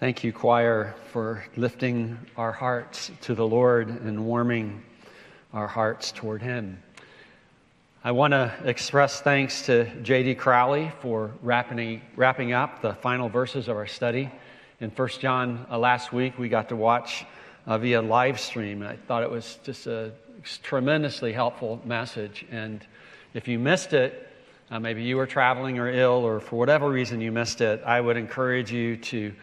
Thank you, choir, for lifting our hearts to the Lord and warming our hearts toward Him. I want to express thanks to J.D. Crowley for wrapping, wrapping up the final verses of our study. In 1 John uh, last week, we got to watch uh, via live stream. I thought it was just a tremendously helpful message. And if you missed it, uh, maybe you were traveling or ill, or for whatever reason you missed it, I would encourage you to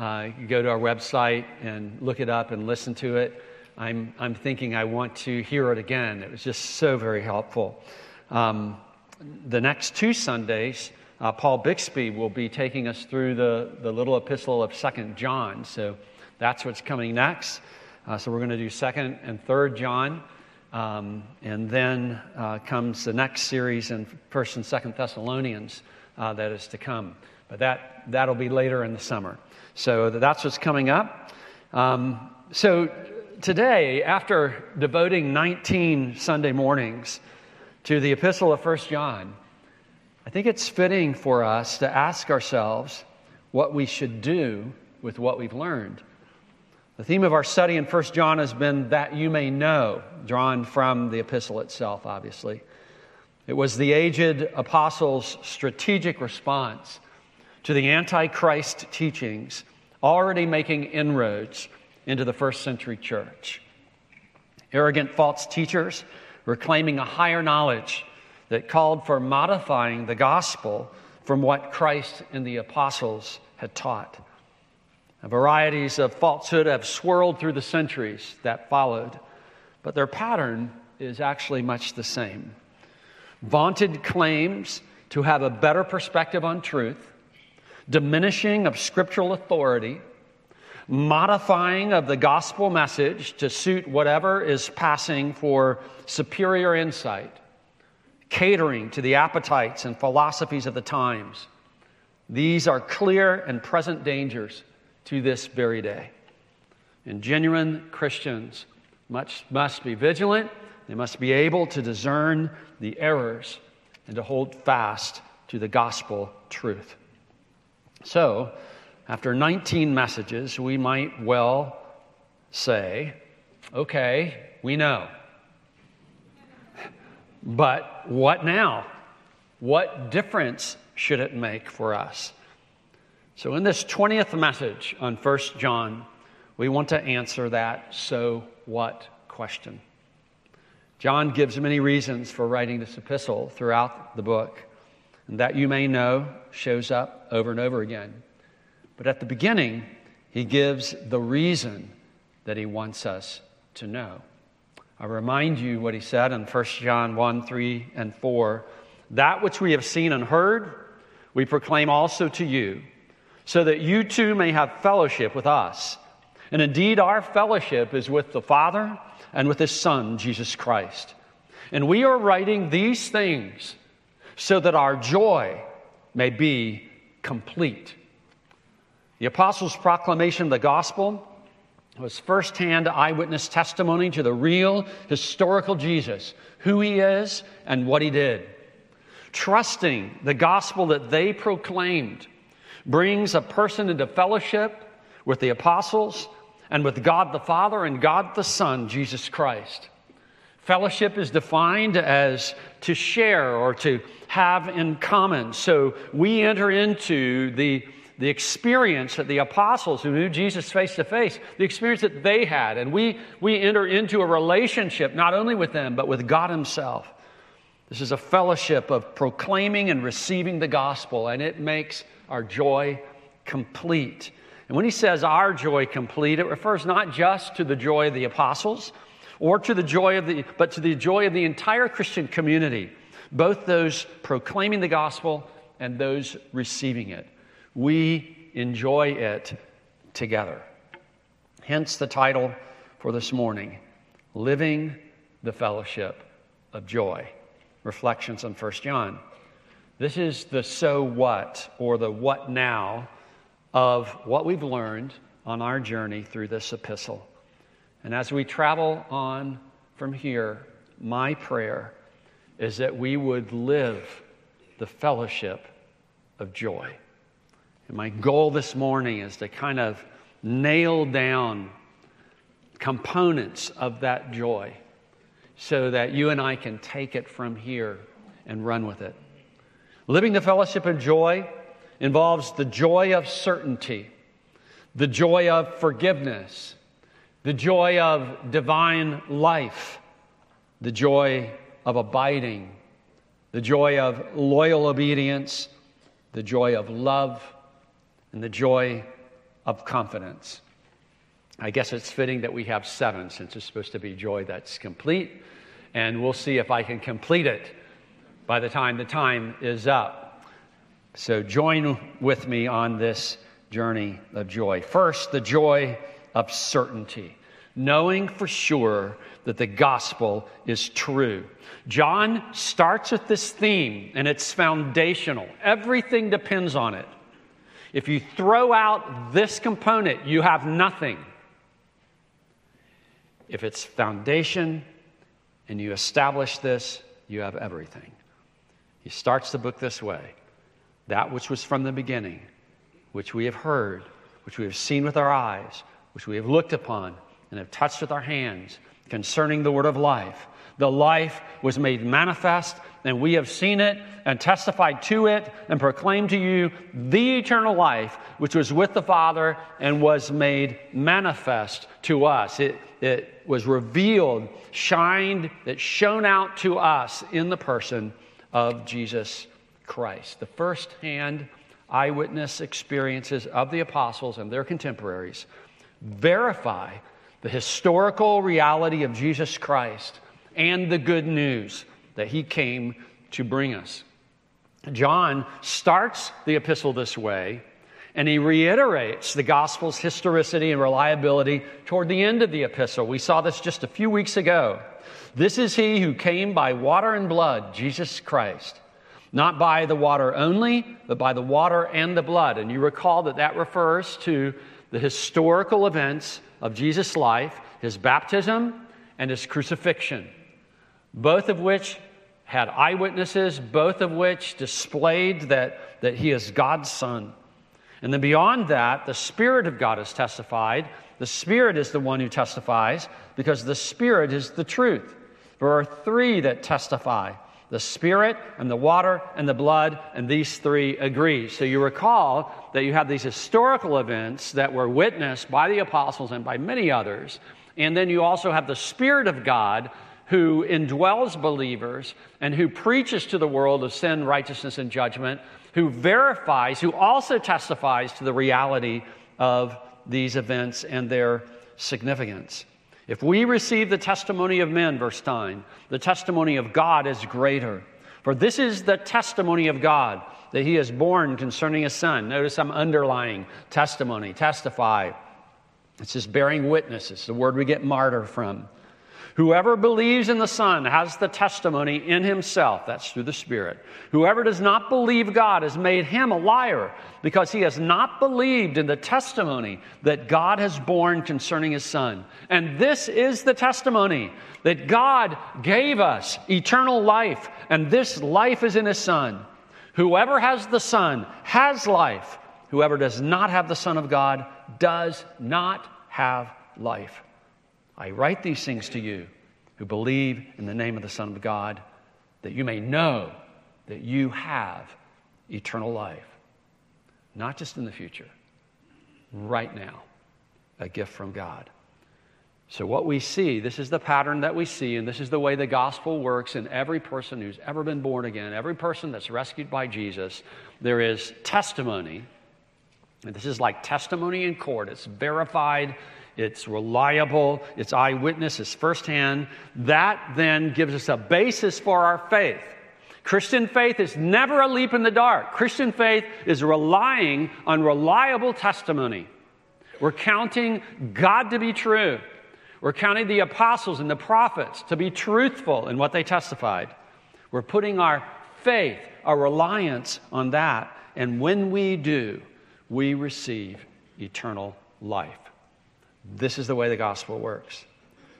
uh, go to our website and look it up and listen to it. I'm, I'm thinking I want to hear it again. It was just so very helpful. Um, the next two Sundays, uh, Paul Bixby will be taking us through the, the little epistle of Second John. So that's what's coming next. Uh, so we're going to do Second and Third John. Um, and then uh, comes the next series in First and Second Thessalonians uh, that is to come. But that, that'll be later in the summer. So that's what's coming up. Um, so today, after devoting 19 Sunday mornings to the epistle of 1 John, I think it's fitting for us to ask ourselves what we should do with what we've learned. The theme of our study in 1 John has been that you may know, drawn from the epistle itself, obviously. It was the aged apostles' strategic response to the Antichrist teachings already making inroads into the first century church. Arrogant false teachers were claiming a higher knowledge that called for modifying the gospel from what Christ and the apostles had taught. Varieties of falsehood have swirled through the centuries that followed, but their pattern is actually much the same. Vaunted claims to have a better perspective on truth, diminishing of scriptural authority, modifying of the gospel message to suit whatever is passing for superior insight, catering to the appetites and philosophies of the times. These are clear and present dangers to this very day. And genuine Christians must be vigilant, they must be able to discern the errors and to hold fast to the gospel truth. So, after 19 messages, we might well say, okay, we know. But what now? What difference should it make for us? So, in this 20th message on 1 John, we want to answer that so what question. John gives many reasons for writing this epistle throughout the book that you may know shows up over and over again. But at the beginning, he gives the reason that he wants us to know. I remind you what he said in 1 John 1 3 and 4 that which we have seen and heard, we proclaim also to you, so that you too may have fellowship with us. And indeed, our fellowship is with the Father and with his Son, Jesus Christ. And we are writing these things so that our joy may be complete. The apostles' proclamation of the gospel was firsthand eyewitness testimony to the real historical Jesus, who he is and what he did. Trusting the gospel that they proclaimed brings a person into fellowship with the apostles and with God the Father and God the Son, Jesus Christ. Fellowship is defined as to share or to have in common. So we enter into the, the experience that the apostles who knew Jesus face to face, the experience that they had. And we, we enter into a relationship not only with them, but with God Himself. This is a fellowship of proclaiming and receiving the gospel, and it makes our joy complete. And when he says our joy complete, it refers not just to the joy of the apostles or to the joy of the, but to the joy of the entire Christian community, both those proclaiming the gospel and those receiving it. We enjoy it together. Hence the title for this morning Living the Fellowship of Joy. Reflections on 1 John. This is the so what or the what now of what we've learned on our journey through this epistle. And as we travel on from here, my prayer is that we would live the fellowship of joy. And my goal this morning is to kind of nail down components of that joy so that you and I can take it from here and run with it. Living the fellowship of joy involves the joy of certainty, the joy of forgiveness, the joy of divine life, the joy of abiding, the joy of loyal obedience, the joy of love, and the joy of confidence. I guess it's fitting that we have seven since it's supposed to be joy that's complete. And we'll see if I can complete it by the time the time is up. So join with me on this journey of joy. First, the joy of certainty, knowing for sure that the gospel is true. John starts with this theme, and it's foundational. Everything depends on it. If you throw out this component, you have nothing. If it's foundation and you establish this, you have everything. He starts the book this way that which was from the beginning, which we have heard, which we have seen with our eyes, which we have looked upon and have touched with our hands concerning the word of life. The life was made manifest, and we have seen it and testified to it and proclaimed to you the eternal life which was with the Father and was made manifest to us. It, it was revealed, shined, it shone out to us in the person of Jesus Christ. The first hand eyewitness experiences of the apostles and their contemporaries verify the historical reality of Jesus Christ and the good news that he came to bring us. John starts the epistle this way, and he reiterates the gospel's historicity and reliability toward the end of the epistle. We saw this just a few weeks ago. This is he who came by water and blood, Jesus Christ. Not by the water only, but by the water and the blood. And you recall that that refers to the historical events of Jesus' life, his baptism and his crucifixion both of which had eyewitnesses, both of which displayed that, that he is God's son. And then beyond that, the Spirit of God has testified. The Spirit is the one who testifies because the Spirit is the truth. There are three that testify the Spirit and the water and the blood, and these three agree. So you recall that you have these historical events that were witnessed by the apostles and by many others. And then you also have the Spirit of God who indwells believers and who preaches to the world of sin, righteousness, and judgment, who verifies, who also testifies to the reality of these events and their significance. If we receive the testimony of men, verse 9, the testimony of God is greater. For this is the testimony of God that he is borne concerning his son. Notice I'm underlying testimony, testify. It's just bearing witness. It's the word we get martyr from. Whoever believes in the Son has the testimony in himself. That's through the Spirit. Whoever does not believe God has made him a liar because he has not believed in the testimony that God has borne concerning his Son. And this is the testimony that God gave us eternal life, and this life is in his Son. Whoever has the Son has life. Whoever does not have the Son of God does not have life. I write these things to you who believe in the name of the Son of God, that you may know that you have eternal life, not just in the future, right now, a gift from God. So, what we see, this is the pattern that we see, and this is the way the gospel works in every person who's ever been born again, every person that's rescued by Jesus. There is testimony, and this is like testimony in court. It's verified, it's reliable, it's eyewitness, it's firsthand. That then gives us a basis for our faith. Christian faith is never a leap in the dark. Christian faith is relying on reliable testimony. We're counting God to be true. We're counting the apostles and the prophets to be truthful in what they testified. We're putting our faith, our reliance on that. And when we do, we receive eternal life. This is the way the gospel works.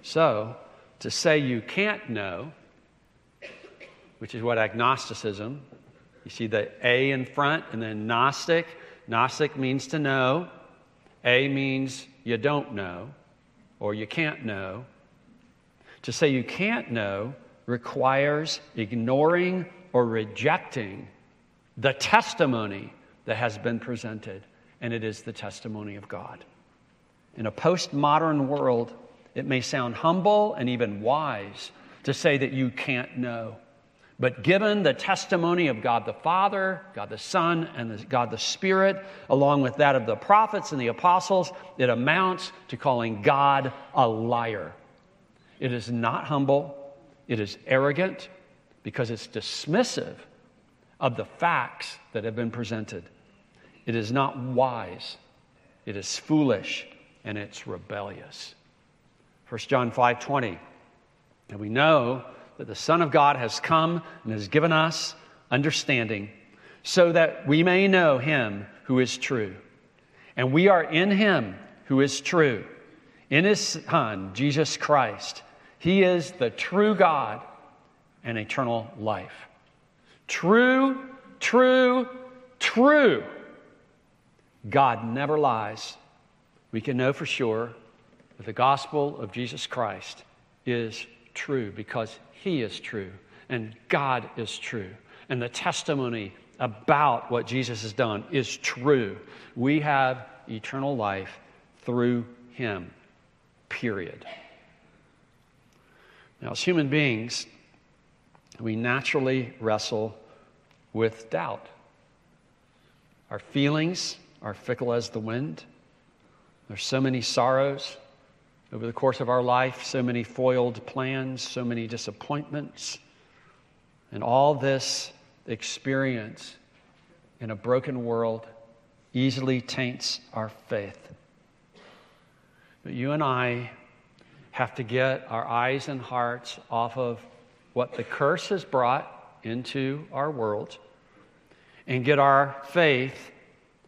So, to say you can't know, which is what agnosticism, you see the A in front and then Gnostic. Gnostic means to know, A means you don't know or you can't know. To say you can't know requires ignoring or rejecting the testimony that has been presented, and it is the testimony of God. In a postmodern world, it may sound humble and even wise to say that you can't know. But given the testimony of God the Father, God the Son, and God the Spirit, along with that of the prophets and the apostles, it amounts to calling God a liar. It is not humble, it is arrogant because it's dismissive of the facts that have been presented. It is not wise, it is foolish, and it's rebellious. 1 John 5 20. And we know that the Son of God has come and has given us understanding so that we may know him who is true. And we are in him who is true, in his Son, Jesus Christ. He is the true God and eternal life. True, true, true. God never lies. We can know for sure that the gospel of Jesus Christ is true because he is true and God is true. And the testimony about what Jesus has done is true. We have eternal life through Him, period. Now, as human beings, we naturally wrestle with doubt. Our feelings are fickle as the wind. There's so many sorrows, over the course of our life, so many foiled plans, so many disappointments, and all this experience in a broken world easily taints our faith. But you and I have to get our eyes and hearts off of what the curse has brought into our world and get our faith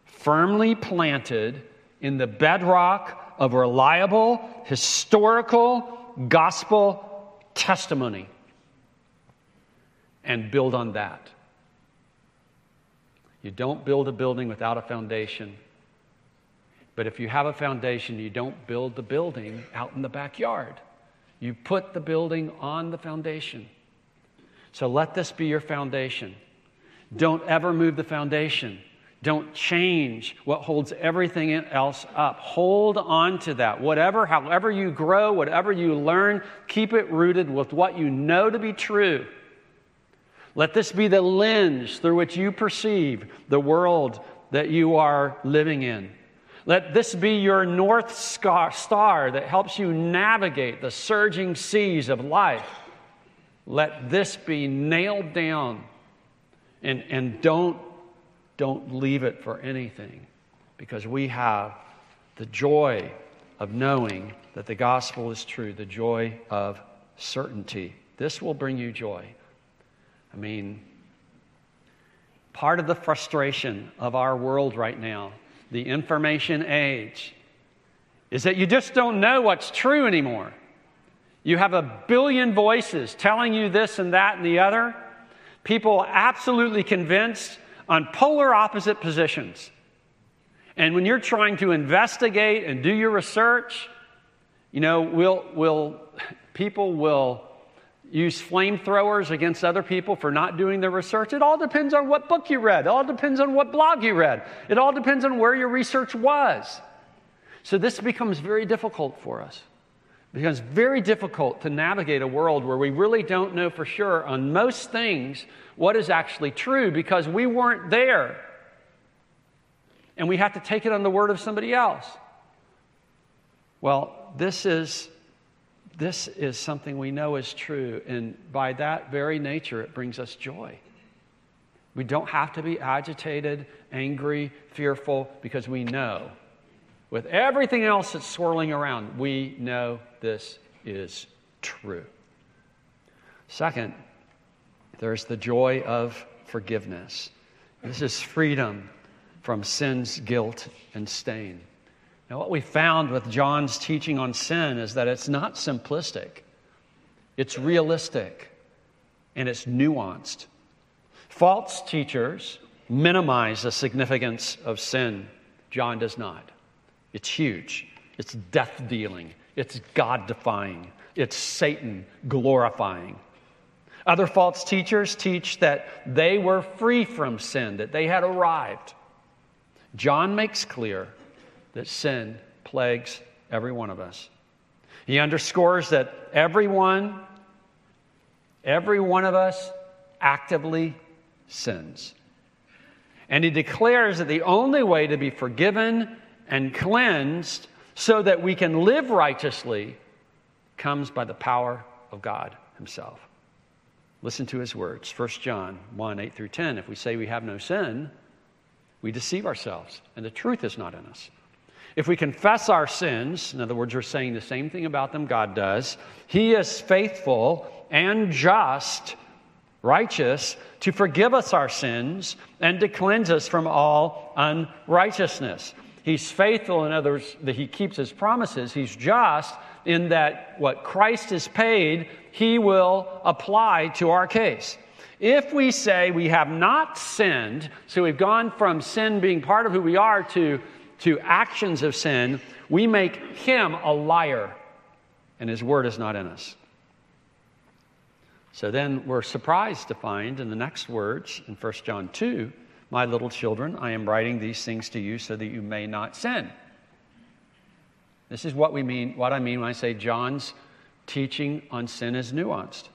firmly planted in the bedrock of reliable, historical gospel testimony and build on that. You don't build a building without a foundation. But if you have a foundation, you don't build the building out in the backyard. You put the building on the foundation. So let this be your foundation. Don't ever move the foundation. Don't change what holds everything else up. Hold on to that. Whatever, however you grow, whatever you learn, keep it rooted with what you know to be true. Let this be the lens through which you perceive the world that you are living in. Let this be your north star that helps you navigate the surging seas of life. Let this be nailed down and, and don't don't leave it for anything because we have the joy of knowing that the gospel is true, the joy of certainty. This will bring you joy. I mean, part of the frustration of our world right now, the information age, is that you just don't know what's true anymore. You have a billion voices telling you this and that and the other. People absolutely convinced on polar opposite positions. And when you're trying to investigate and do your research, you know, will will people will use flamethrowers against other people for not doing their research. It all depends on what book you read. It all depends on what blog you read. It all depends on where your research was. So this becomes very difficult for us. It becomes very difficult to navigate a world where we really don't know for sure on most things what is actually true because we weren't there. And we have to take it on the word of somebody else. Well, this is this is something we know is true, and by that very nature, it brings us joy. We don't have to be agitated, angry, fearful, because we know. With everything else that's swirling around, we know this is true. Second, there's the joy of forgiveness. This is freedom from sin's guilt and stain. Now, what we found with John's teaching on sin is that it's not simplistic, it's realistic, and it's nuanced. False teachers minimize the significance of sin. John does not. It's huge, it's death dealing, it's God defying, it's Satan glorifying. Other false teachers teach that they were free from sin, that they had arrived. John makes clear that sin plagues every one of us. He underscores that everyone, every one of us actively sins. And he declares that the only way to be forgiven and cleansed so that we can live righteously comes by the power of God Himself. Listen to His words 1 John 1 8 through 10. If we say we have no sin, we deceive ourselves, and the truth is not in us. If we confess our sins, in other words, we're saying the same thing about them God does, He is faithful and just, righteous, to forgive us our sins and to cleanse us from all unrighteousness. He's faithful, in other words, that He keeps His promises. He's just in that what Christ has paid, He will apply to our case. If we say we have not sinned, so we've gone from sin being part of who we are to to actions of sin, we make him a liar, and his word is not in us. So then we're surprised to find in the next words in 1 John 2 My little children, I am writing these things to you so that you may not sin. This is what we mean, what I mean when I say John's teaching on sin is nuanced.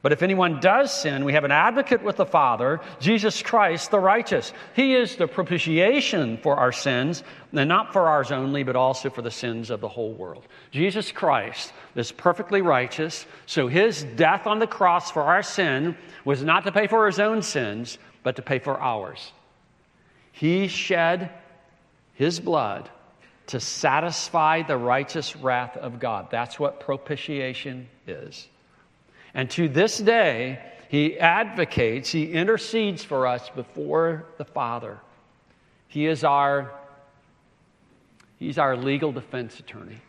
But if anyone does sin, we have an advocate with the Father, Jesus Christ the righteous. He is the propitiation for our sins, and not for ours only, but also for the sins of the whole world. Jesus Christ is perfectly righteous, so his death on the cross for our sin was not to pay for his own sins, but to pay for ours. He shed his blood to satisfy the righteous wrath of God. That's what propitiation is. And to this day, he advocates, he intercedes for us before the Father. He is our He's our legal defense attorney.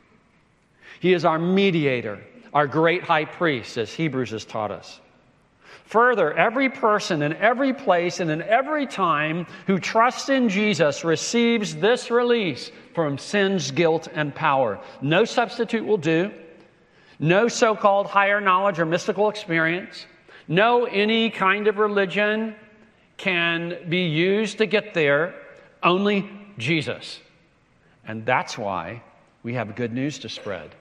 He is our mediator, our great high priest, as Hebrews has taught us. Further, every person in every place and in every time who trusts in Jesus receives this release from sin's guilt and power. No substitute will do. No so called higher knowledge or mystical experience. No any kind of religion can be used to get there. Only Jesus. And that's why we have good news to spread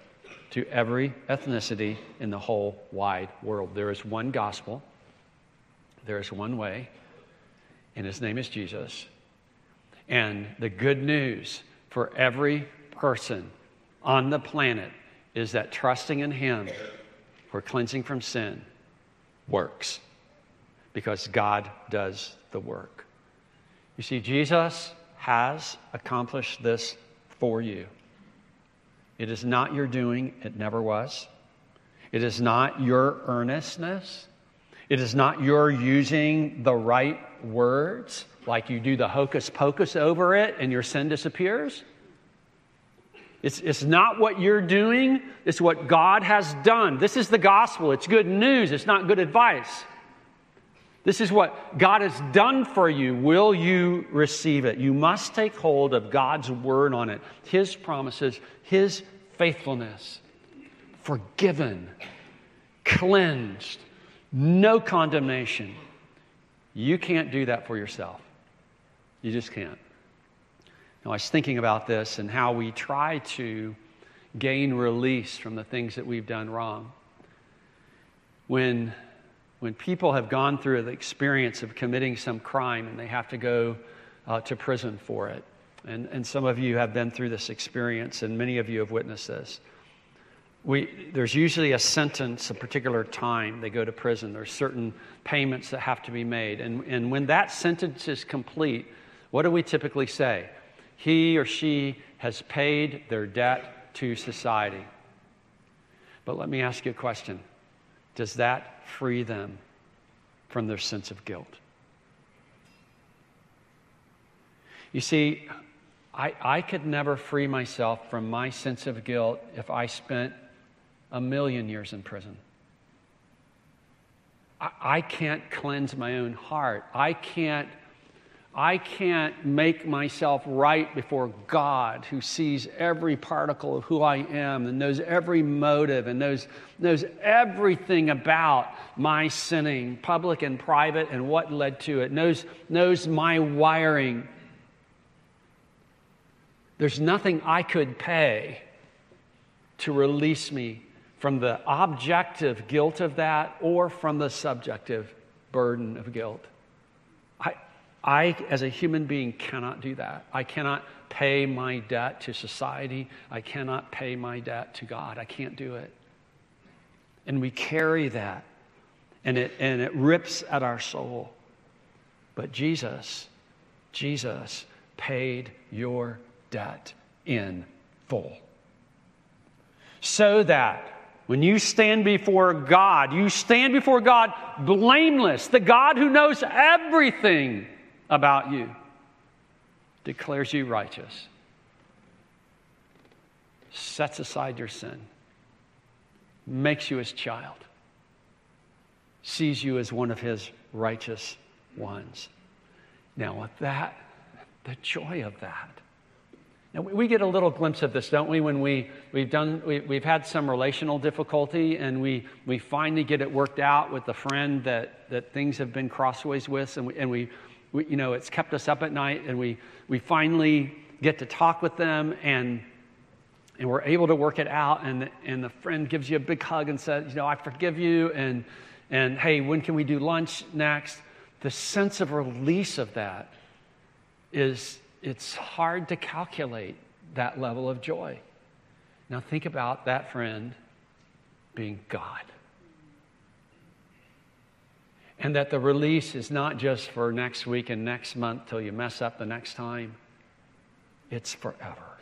to every ethnicity in the whole wide world. There is one gospel, there is one way, and his name is Jesus. And the good news for every person on the planet is that trusting in Him for cleansing from sin works because God does the work. You see, Jesus has accomplished this for you. It is not your doing, it never was. It is not your earnestness. It is not your using the right words, like you do the hocus pocus over it and your sin disappears. It's, it's not what you're doing, it's what God has done. This is the gospel. It's good news, it's not good advice. This is what God has done for you. Will you receive it? You must take hold of God's word on it, His promises, His faithfulness. Forgiven, cleansed, no condemnation. You can't do that for yourself. You just can't. Now, I was thinking about this and how we try to gain release from the things that we've done wrong. When, when people have gone through the experience of committing some crime and they have to go uh, to prison for it, and, and some of you have been through this experience, and many of you have witnessed this. We, there's usually a sentence, a particular time they go to prison. There's certain payments that have to be made. And, and when that sentence is complete, what do we typically say? he or she has paid their debt to society. But let me ask you a question Does that free them from their sense of guilt? You see, I, I could never free myself from my sense of guilt if I spent a million years in prison. I, I can't cleanse my own heart. I can't I can't make myself right before God, who sees every particle of who I am and knows every motive and knows, knows everything about my sinning, public and private, and what led to it, knows, knows my wiring. There's nothing I could pay to release me from the objective guilt of that or from the subjective burden of guilt. I, I, as a human being, cannot do that. I cannot pay my debt to society. I cannot pay my debt to God. I can't do it. And we carry that, and it, and it rips at our soul. But Jesus, Jesus paid your debt in full. So that when you stand before God, you stand before God blameless, the God who knows everything about you, declares you righteous, sets aside your sin, makes you his child, sees you as one of his righteous ones. Now, with that, the joy of that. Now, we get a little glimpse of this, don't we, when we, we've, done, we, we've had some relational difficulty and we, we finally get it worked out with a friend that, that things have been crossways with, and we, and we we, you know, it's kept us up at night, and we, we finally get to talk with them, and, and we're able to work it out. And, and the friend gives you a big hug and says, You know, I forgive you, and, and hey, when can we do lunch next? The sense of release of that is, it's hard to calculate that level of joy. Now, think about that friend being God and that the release is not just for next week and next month till you mess up the next time, it's forever.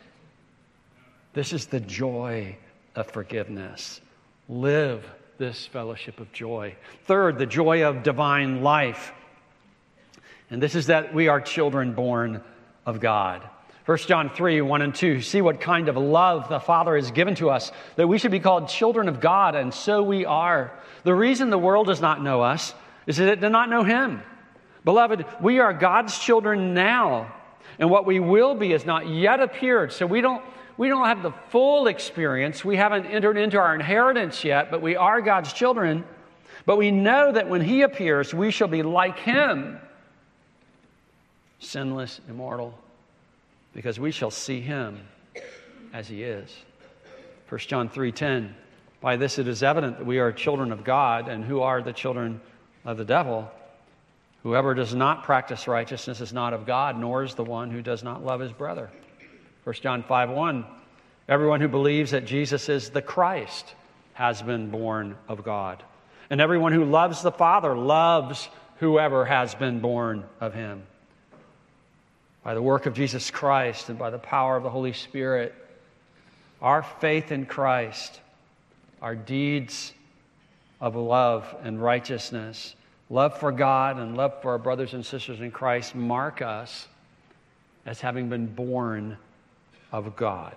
This is the joy of forgiveness. Live this fellowship of joy. Third, the joy of divine life. And this is that we are children born of God. 1 John 3, 1 and 2. See what kind of love the Father has given to us, that we should be called children of God, and so we are. The reason the world does not know us is that it did not know him. Beloved, we are God's children now, and what we will be has not yet appeared. So we don't, we don't have the full experience. We haven't entered into our inheritance yet, but we are God's children. But we know that when he appears, we shall be like him sinless, immortal, because we shall see him as he is. 1 John 3:10 By this it is evident that we are children of God and who are the children of the devil. Whoever does not practice righteousness is not of God, nor is the one who does not love his brother. 1 John 5 1. Everyone who believes that Jesus is the Christ has been born of God. And everyone who loves the Father loves whoever has been born of him. By the work of Jesus Christ and by the power of the Holy Spirit, our faith in Christ, our deeds of love and righteousness, love for God and love for our brothers and sisters in Christ mark us as having been born of God.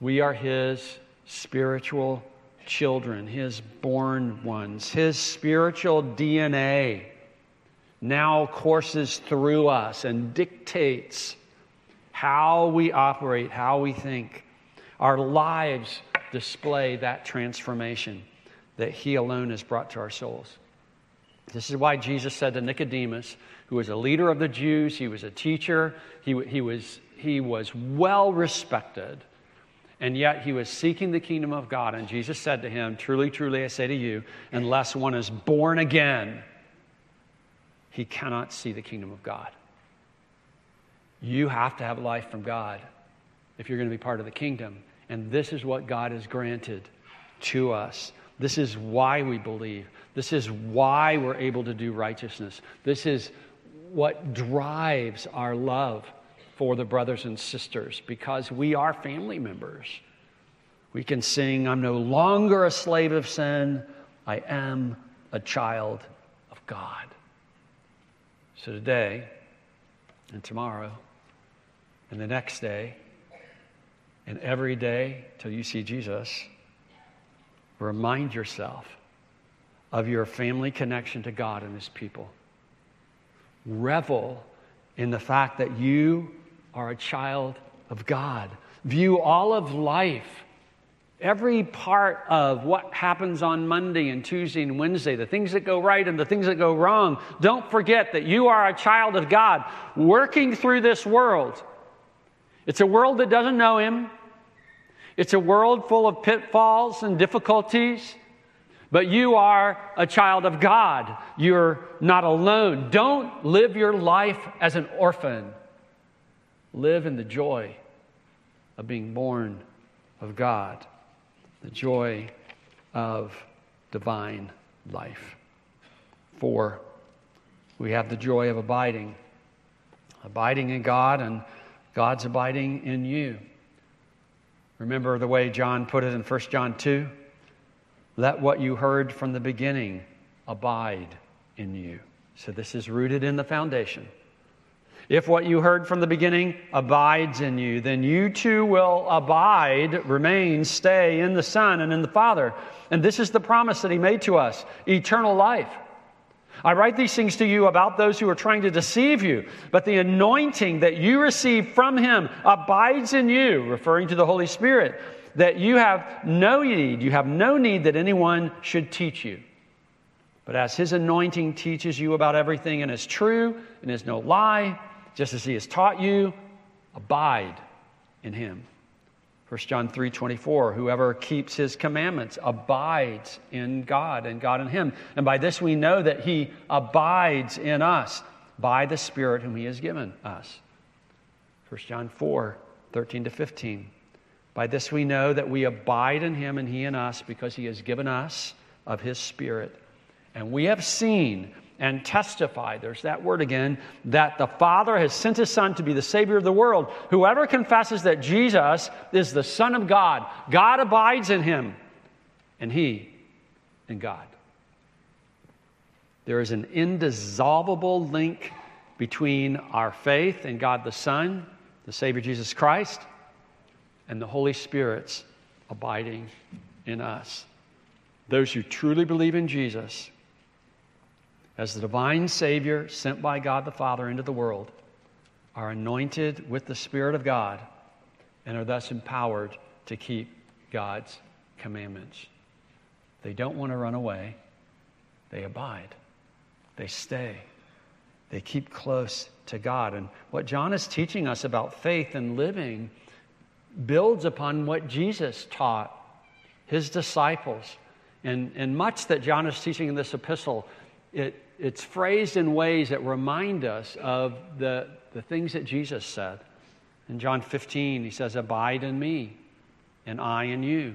We are His spiritual children, His born ones. His spiritual DNA now courses through us and dictates how we operate, how we think. Our lives display that transformation that He alone has brought to our souls. This is why Jesus said to Nicodemus, who was a leader of the Jews, he was a teacher, he, he, was, he was well respected, and yet he was seeking the kingdom of God. And Jesus said to him, Truly, truly, I say to you, unless one is born again, he cannot see the kingdom of God. You have to have life from God if you're going to be part of the kingdom. And this is what God has granted to us. This is why we believe. This is why we're able to do righteousness. This is what drives our love for the brothers and sisters because we are family members. We can sing, I'm no longer a slave of sin, I am a child of God. So today, and tomorrow, and the next day, and every day till you see Jesus Remind yourself of your family connection to God and His people. revel in the fact that you are a child of God. View all of life, every part of what happens on Monday and Tuesday and Wednesday, the things that go right and the things that go wrong. Don't forget that you are a child of God working through this world. It's a world that doesn't know Him, it's a world full of pitfalls and difficulties. But you are a child of God. You're not alone. Don't live your life as an orphan. Live in the joy of being born of God, the joy of divine life. Four, we have the joy of abiding, abiding in God, and God's abiding in you. Remember the way John put it in 1 John 2? Let what you heard from the beginning abide in you. So this is rooted in the foundation. If what you heard from the beginning abides in you, then you too will abide, remain, stay in the Son and in the Father. And this is the promise that He made to us eternal life. I write these things to you about those who are trying to deceive you, but the anointing that you receive from Him abides in you, referring to the Holy Spirit that you have no need, you have no need that anyone should teach you. But as his anointing teaches you about everything and is true and is no lie, just as he has taught you, abide in him. 1 John 3 24, whoever keeps his commandments abides in God and God in him. And by this we know that he abides in us by the Spirit whom he has given us. 1 John 4 13 to 15. By this we know that we abide in him and he in us because he has given us of his Spirit. And we have seen and testify, there's that word again, that the Father has sent his Son to be the Savior of the world. Whoever confesses that Jesus is the Son of God, God abides in him, and he in God. There is an indissoluble link between our faith in God the Son, the Savior Jesus Christ, and the Holy Spirit's abiding in us. Those who truly believe in Jesus as the divine Savior sent by God the Father into the world are anointed with the Spirit of God and are thus empowered to keep God's commandments. They don't want to run away, they abide, they stay, they keep close to God. And what John is teaching us about faith and living builds upon what Jesus taught his disciples. And, and much that John is teaching in this epistle, it, it's phrased in ways that remind us of the, the things that Jesus said. In John 15, he says, Abide in me, and I in you.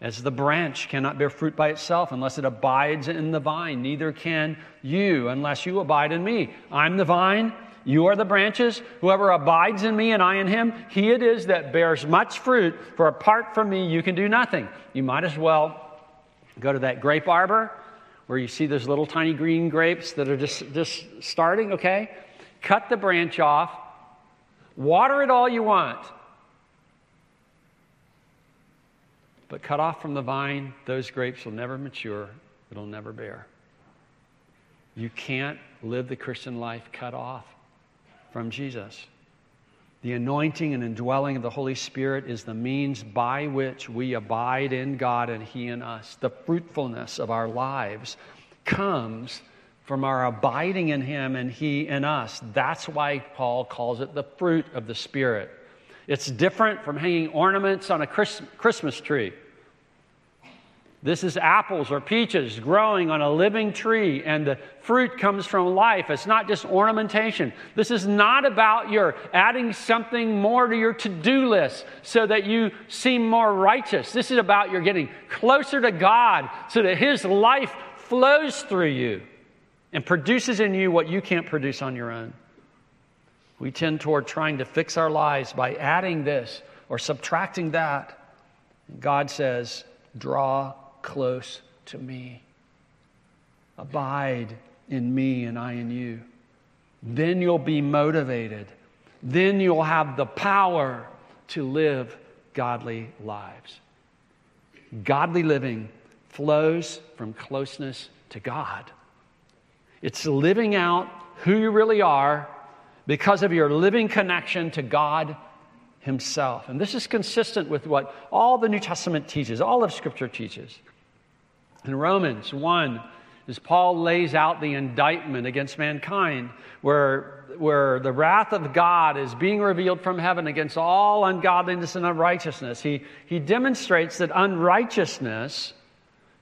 As the branch cannot bear fruit by itself unless it abides in the vine, neither can you unless you abide in me. I'm the vine, you are the branches. Whoever abides in me and I in him, he it is that bears much fruit, for apart from me, you can do nothing. You might as well go to that grape arbor where you see those little tiny green grapes that are just, just starting, okay? Cut the branch off, water it all you want. But cut off from the vine, those grapes will never mature, it'll never bear. You can't live the Christian life cut off from Jesus. The anointing and indwelling of the Holy Spirit is the means by which we abide in God and He in us. The fruitfulness of our lives comes from our abiding in Him and He in us. That's why Paul calls it the fruit of the Spirit. It's different from hanging ornaments on a Christmas tree. This is apples or peaches growing on a living tree, and the fruit comes from life. It's not just ornamentation. This is not about your adding something more to your to do list so that you seem more righteous. This is about your getting closer to God so that His life flows through you and produces in you what you can't produce on your own. We tend toward trying to fix our lives by adding this or subtracting that. God says, draw close to me. Abide in me and I in you. Then you'll be motivated. Then you'll have the power to live godly lives. Godly living flows from closeness to God. It's living out who you really are because of your living connection to God Himself. And this is consistent with what all the New Testament teaches, all of Scripture teaches. In Romans 1, as Paul lays out the indictment against mankind, where, where the wrath of God is being revealed from heaven against all ungodliness and unrighteousness, he, he demonstrates that unrighteousness,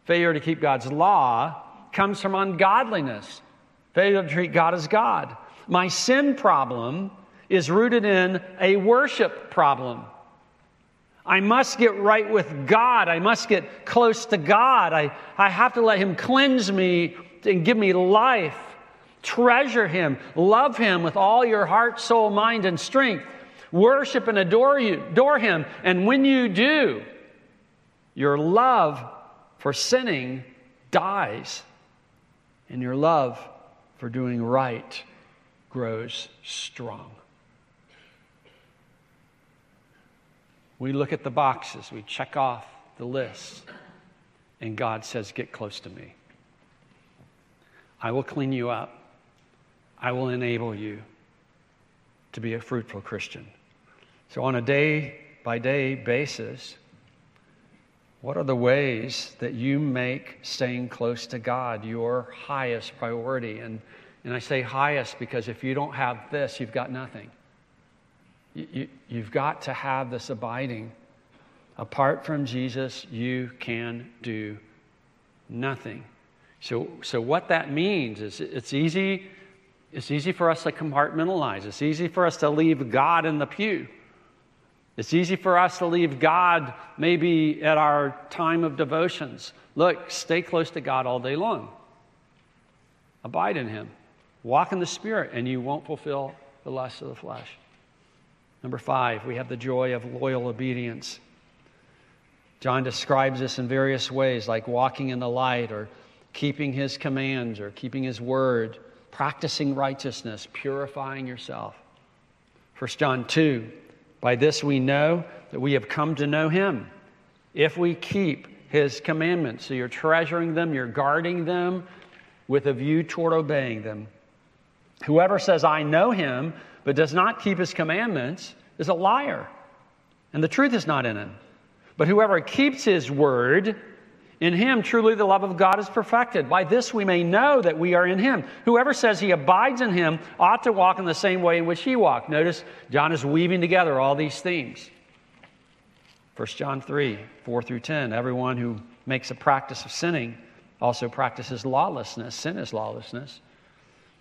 failure to keep God's law, comes from ungodliness, failure to treat God as God. My sin problem is rooted in a worship problem. I must get right with God. I must get close to God. I, I have to let Him cleanse me and give me life. Treasure Him. Love Him with all your heart, soul, mind, and strength. Worship and adore, you, adore Him. And when you do, your love for sinning dies, and your love for doing right grows strong. We look at the boxes, we check off the list, and God says, Get close to me. I will clean you up. I will enable you to be a fruitful Christian. So, on a day by day basis, what are the ways that you make staying close to God your highest priority? And, and I say highest because if you don't have this, you've got nothing. You, have got to have this abiding. Apart from Jesus, you can do nothing. So, so what that means is it's easy, it's easy for us to compartmentalize. It's easy for us to leave God in the pew. It's easy for us to leave God maybe at our time of devotions. Look, stay close to God all day long. Abide in Him. Walk in the Spirit, and you won't fulfill the lusts of the flesh. Number five, we have the joy of loyal obedience. John describes this in various ways, like walking in the light, or keeping his commands, or keeping his word, practicing righteousness, purifying yourself. 1 John 2 By this we know that we have come to know him, if we keep his commandments. So you're treasuring them, you're guarding them with a view toward obeying them. Whoever says, I know him, but does not keep his commandments is a liar, and the truth is not in him. But whoever keeps his word, in him truly the love of God is perfected. By this we may know that we are in him. Whoever says he abides in him ought to walk in the same way in which he walked. Notice John is weaving together all these themes. 1 John 3 4 through 10. Everyone who makes a practice of sinning also practices lawlessness. Sin is lawlessness.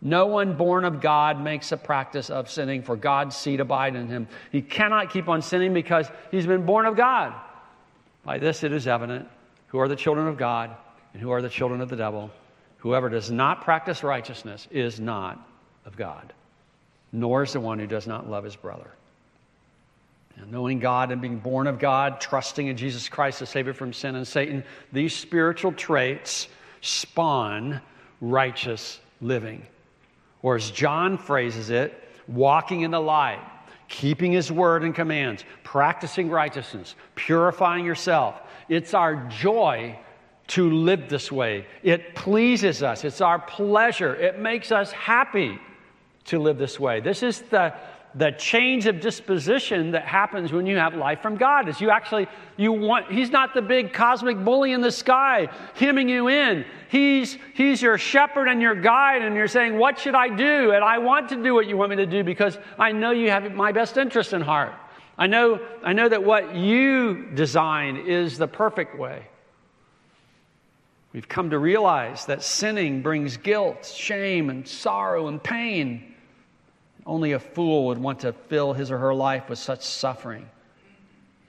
No one born of God makes a practice of sinning, for God's seed abide in him. He cannot keep on sinning because he's been born of God. By this it is evident who are the children of God and who are the children of the devil. Whoever does not practice righteousness is not of God, nor is the one who does not love his brother. And knowing God and being born of God, trusting in Jesus Christ, the Savior from sin and Satan, these spiritual traits spawn righteous living or as John phrases it, walking in the light, keeping his word and commands, practicing righteousness, purifying yourself. It's our joy to live this way. It pleases us, it's our pleasure, it makes us happy to live this way. This is the the change of disposition that happens when you have life from God is you actually you want he's not the big cosmic bully in the sky hemming you in. He's he's your shepherd and your guide and you're saying what should I do? And I want to do what you want me to do because I know you have my best interest in heart. I know I know that what you design is the perfect way. We've come to realize that sinning brings guilt, shame, and sorrow and pain. Only a fool would want to fill his or her life with such suffering.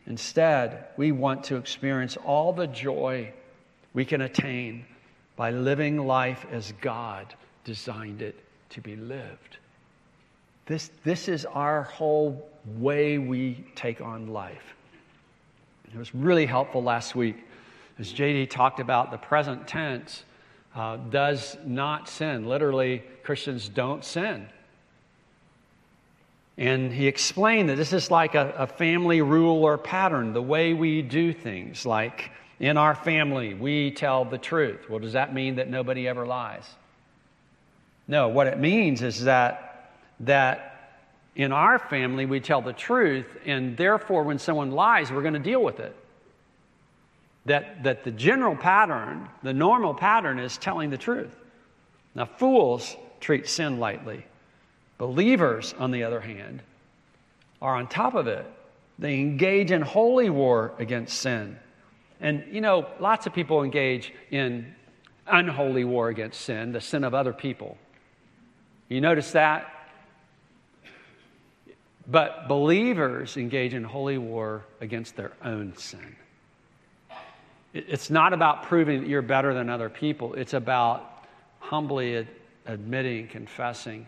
Instead, we want to experience all the joy we can attain by living life as God designed it to be lived. This, this is our whole way we take on life. It was really helpful last week as JD talked about the present tense uh, does not sin. Literally, Christians don't sin. And he explained that this is like a, a, family rule or pattern, the way we do things. Like in our family, we tell the truth. Well, does that mean that nobody ever lies? No, what it means is that, that in our family, we tell the truth, and therefore, when someone lies, we're going to deal with it. That, that the general pattern, the normal pattern, is telling the truth. Now, fools treat sin lightly. Believers, on the other hand, are on top of it. They engage in holy war against sin. And, you know, lots of people engage in unholy war against sin, the sin of other people. You notice that? But believers engage in holy war against their own sin. It's not about proving that you're better than other people, it's about humbly admitting, confessing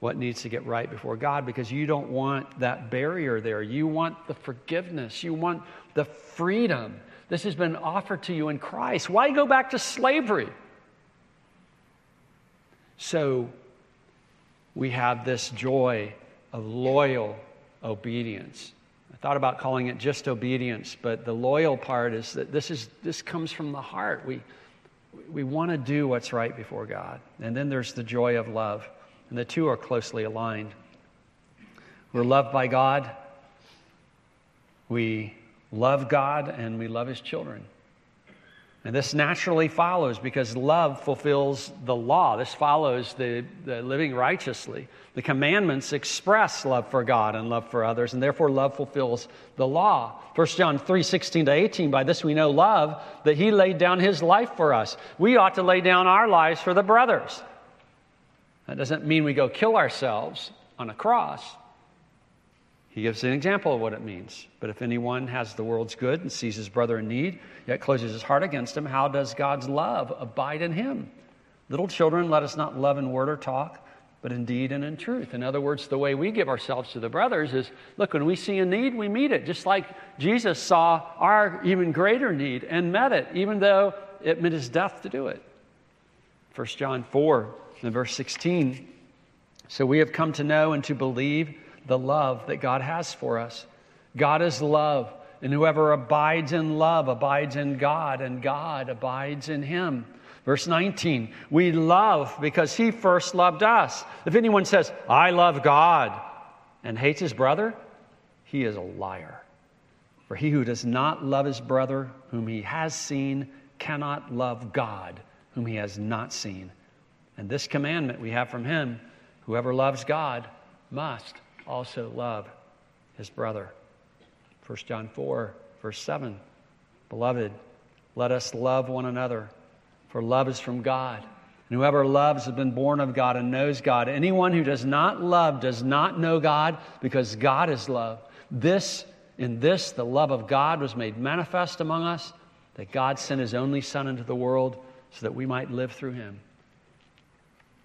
what needs to get right before God because you don't want that barrier there. You want the forgiveness, you want the freedom. This has been offered to you in Christ. Why go back to slavery? So we have this joy of loyal obedience. I thought about calling it just obedience, but the loyal part is that this, is, this comes from the heart. We, we want to do what's right before God. And then there's the joy of love. And the two are closely aligned. We're loved by God. We love God and we love His children. And this naturally follows because love fulfills the law. This follows the, the, living righteously. The commandments express love for God and love for others, and therefore love fulfills the law. 1 John 3 16 to 18, by this we know love, that he laid down his life for us. We ought to lay down our lives for the brothers. That doesn't mean we go kill ourselves on a cross. He gives an example of what it means. But if anyone has the world's good and sees his brother in need, yet closes his heart against him, how does God's love abide in him? Little children, let us not love in word or talk, but in deed and in truth. In other words, the way we give ourselves to the brothers is look, when we see a need, we meet it, just like Jesus saw our even greater need and met it, even though it meant his death to do it. 1 John 4 in verse 16. So we have come to know and to believe the love that God has for us. God is love, and whoever abides in love abides in God, and God abides in him. Verse 19, we love because he first loved us. If anyone says, I love God, and hates his brother, he is a liar. For he who does not love his brother whom he has seen cannot love God whom he has not seen. And this commandment we have from him whoever loves God must also love his brother. 1 John 4, verse 7. Beloved, let us love one another, for love is from God. And whoever loves has been born of God and knows God. Anyone who does not love does not know God, because God is love. This, in this, the love of God was made manifest among us, that God sent his only Son into the world so that we might live through him.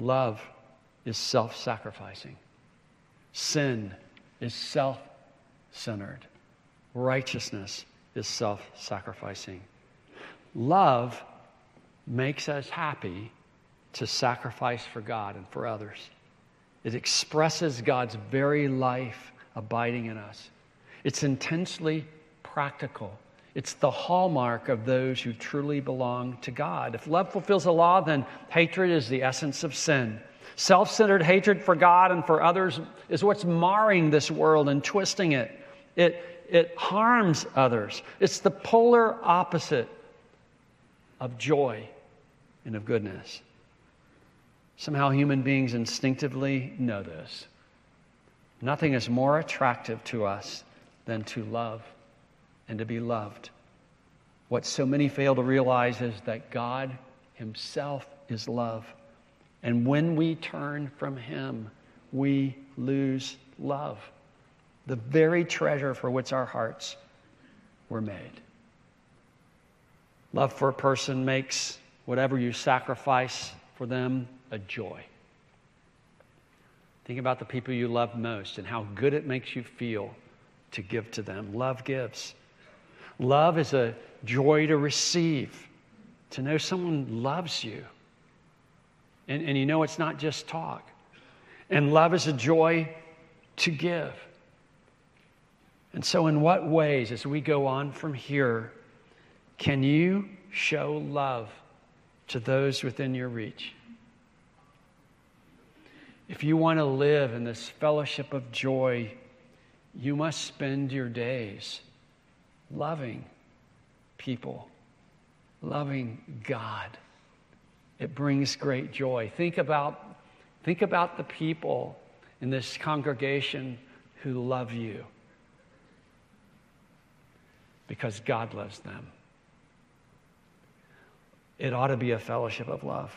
Love is self sacrificing, sin is self centered, righteousness is self sacrificing. Love makes us happy to sacrifice for God and for others. It expresses God's very life abiding in us. It's intensely practical. It's the hallmark of those who truly belong to God. If love fulfills the law, then hatred is the essence of sin. Self centered hatred for God and for others is what's marring this world and twisting it. It, it harms others. It's the polar opposite of joy and of goodness. Somehow human beings instinctively know this. Nothing is more attractive to us than to love and to be loved. What so many fail to realize is that God Himself is love. And when we turn from Him, we lose love, the very treasure for which our hearts were made. Love for a person makes whatever you sacrifice for them a joy. Think about the people you love most and how good it makes you feel to give to them. Love gives. Love is a joy to receive, to know someone loves you. And, and you know it's not just talk. And love is a joy to give. And so, in what ways, as we go on from here, can you show love to those within your reach? If you want to live in this fellowship of joy, you must spend your days loving people, loving God. It brings great joy. Think about, think about the people in this congregation who love you because God loves them. It ought to be a fellowship of love.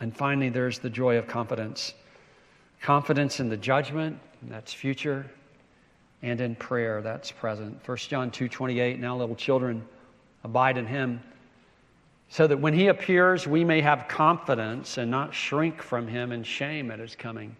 And finally, there's the joy of confidence confidence in the judgment, that's future, and in prayer, that's present. 1 John 2 28, now little children, abide in him, so that when he appears, we may have confidence and not shrink from him in shame at his coming.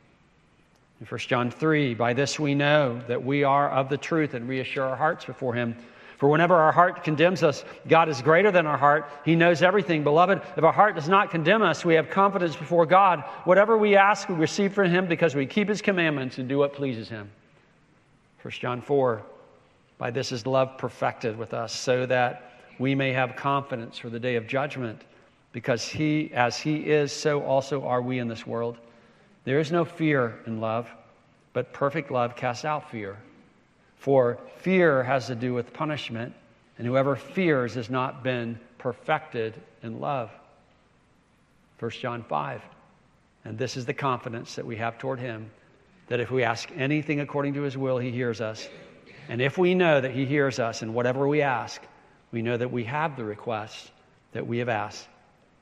In 1 John 3, by this we know that we are of the truth and reassure our hearts before him. For whenever our heart condemns us, God is greater than our heart. He knows everything. Beloved, if our heart does not condemn us, we have confidence before God. Whatever we ask, we receive from Him because we keep His commandments and do what pleases Him. 1 John 4 By this is love perfected with us, so that we may have confidence for the day of judgment, because He, as He is, so also are we in this world. There is no fear in love, but perfect love casts out fear. For fear has to do with punishment, and whoever fears has not been perfected in love. 1 John 5. And this is the confidence that we have toward him that if we ask anything according to his will, he hears us. And if we know that he hears us in whatever we ask, we know that we have the request that we have asked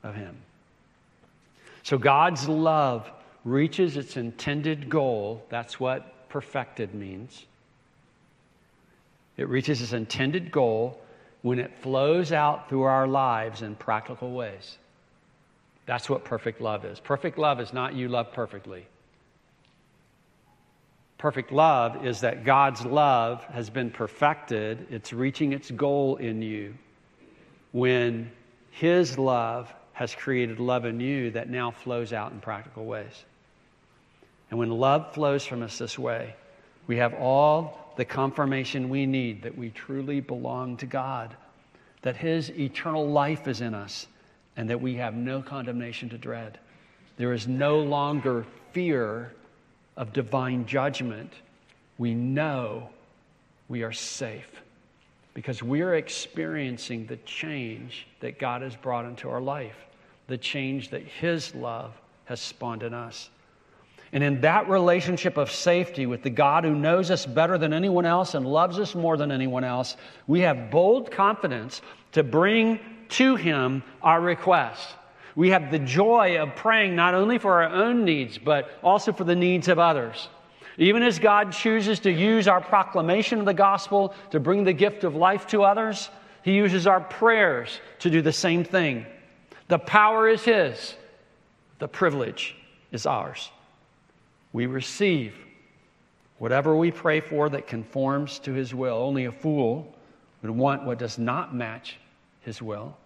of him. So God's love reaches its intended goal. That's what perfected means it reaches its intended goal when it flows out through our lives in practical ways. That's what perfect love is. Perfect love is not you love perfectly. Perfect love is that God's love has been perfected, it's reaching its goal in you when His love has created love in you that now flows out in practical ways. And when love flows from us this way, we have all the confirmation we need that we truly belong to God, that His eternal life is in us, and that we have no condemnation to dread. There is no longer fear of divine judgment. We know we are safe because we're experiencing the change that God has brought into our life, the change that His love has spawned in us. And in that relationship of safety with the God who knows us better than anyone else and loves us more than anyone else, we have bold confidence to bring to Him our request. We have the joy of praying not only for our own needs, but also for the needs of others. Even as God chooses to use our proclamation of the gospel to bring the gift of life to others, He uses our prayers to do the same thing. The power is His, the privilege is ours we receive whatever we pray for that conforms to His will. Only a fool would want what does not match His will.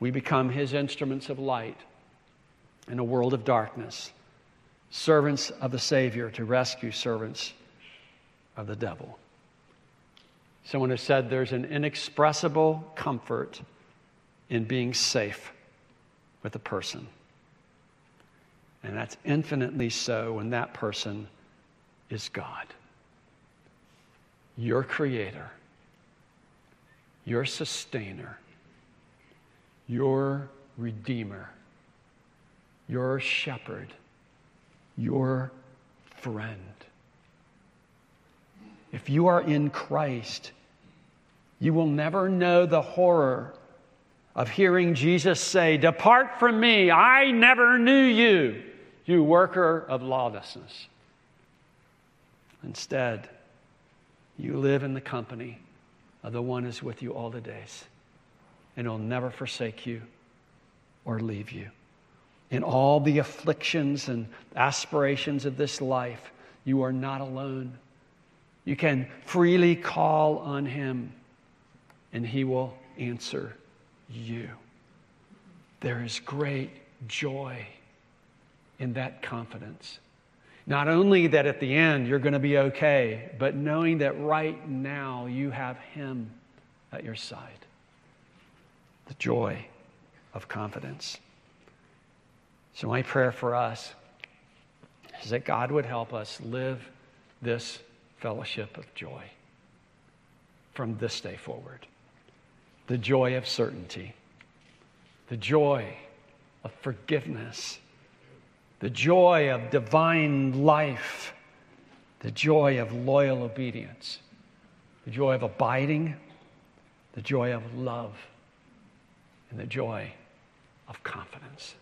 We become His instruments of light in a world of darkness, servants of the Savior to rescue servants of the devil. Someone has said there's an inexpressible comfort in being safe with a person. And that's infinitely so when that person is God. Your creator, your sustainer, your redeemer, your shepherd, your friend, If you are in Christ, you will never know the horror of hearing Jesus say, Depart from me, I never knew you, you worker of lawlessness. Instead, you live in the company of the one who is with you all the days, and He'll never forsake you or leave you. In all the afflictions and aspirations of this life, you are not alone. You can freely call on Him, and He will answer you. There is great joy in that confidence. Not only that at the end you're going to be okay, but knowing that right now you have Him at your side. The joy of confidence. So, my prayer for us is that God would help us live this fellowship of joy from this day forward. The joy of certainty, the joy of forgiveness, the joy of divine life, the joy of loyal obedience, the joy of abiding, the joy of love, and the joy of confidence.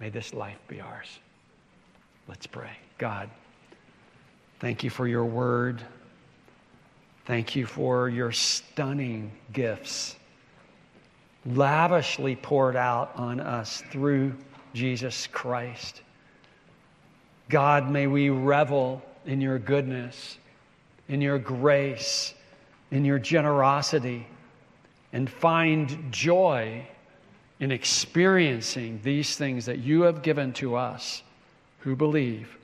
May this life be ours. Let's pray. God, thank you for your word. Thank you for your stunning gifts, lavishly poured out on us through Jesus Christ. God, may we revel in your goodness, in your grace, in your generosity, and find joy in experiencing these things that you have given to us who believe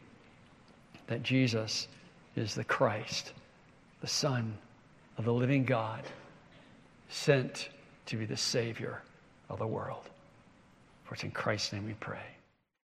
that Jesus is the Christ, the Son of the living God, sent to be the Savior of the world. For it's in Christ's name we pray.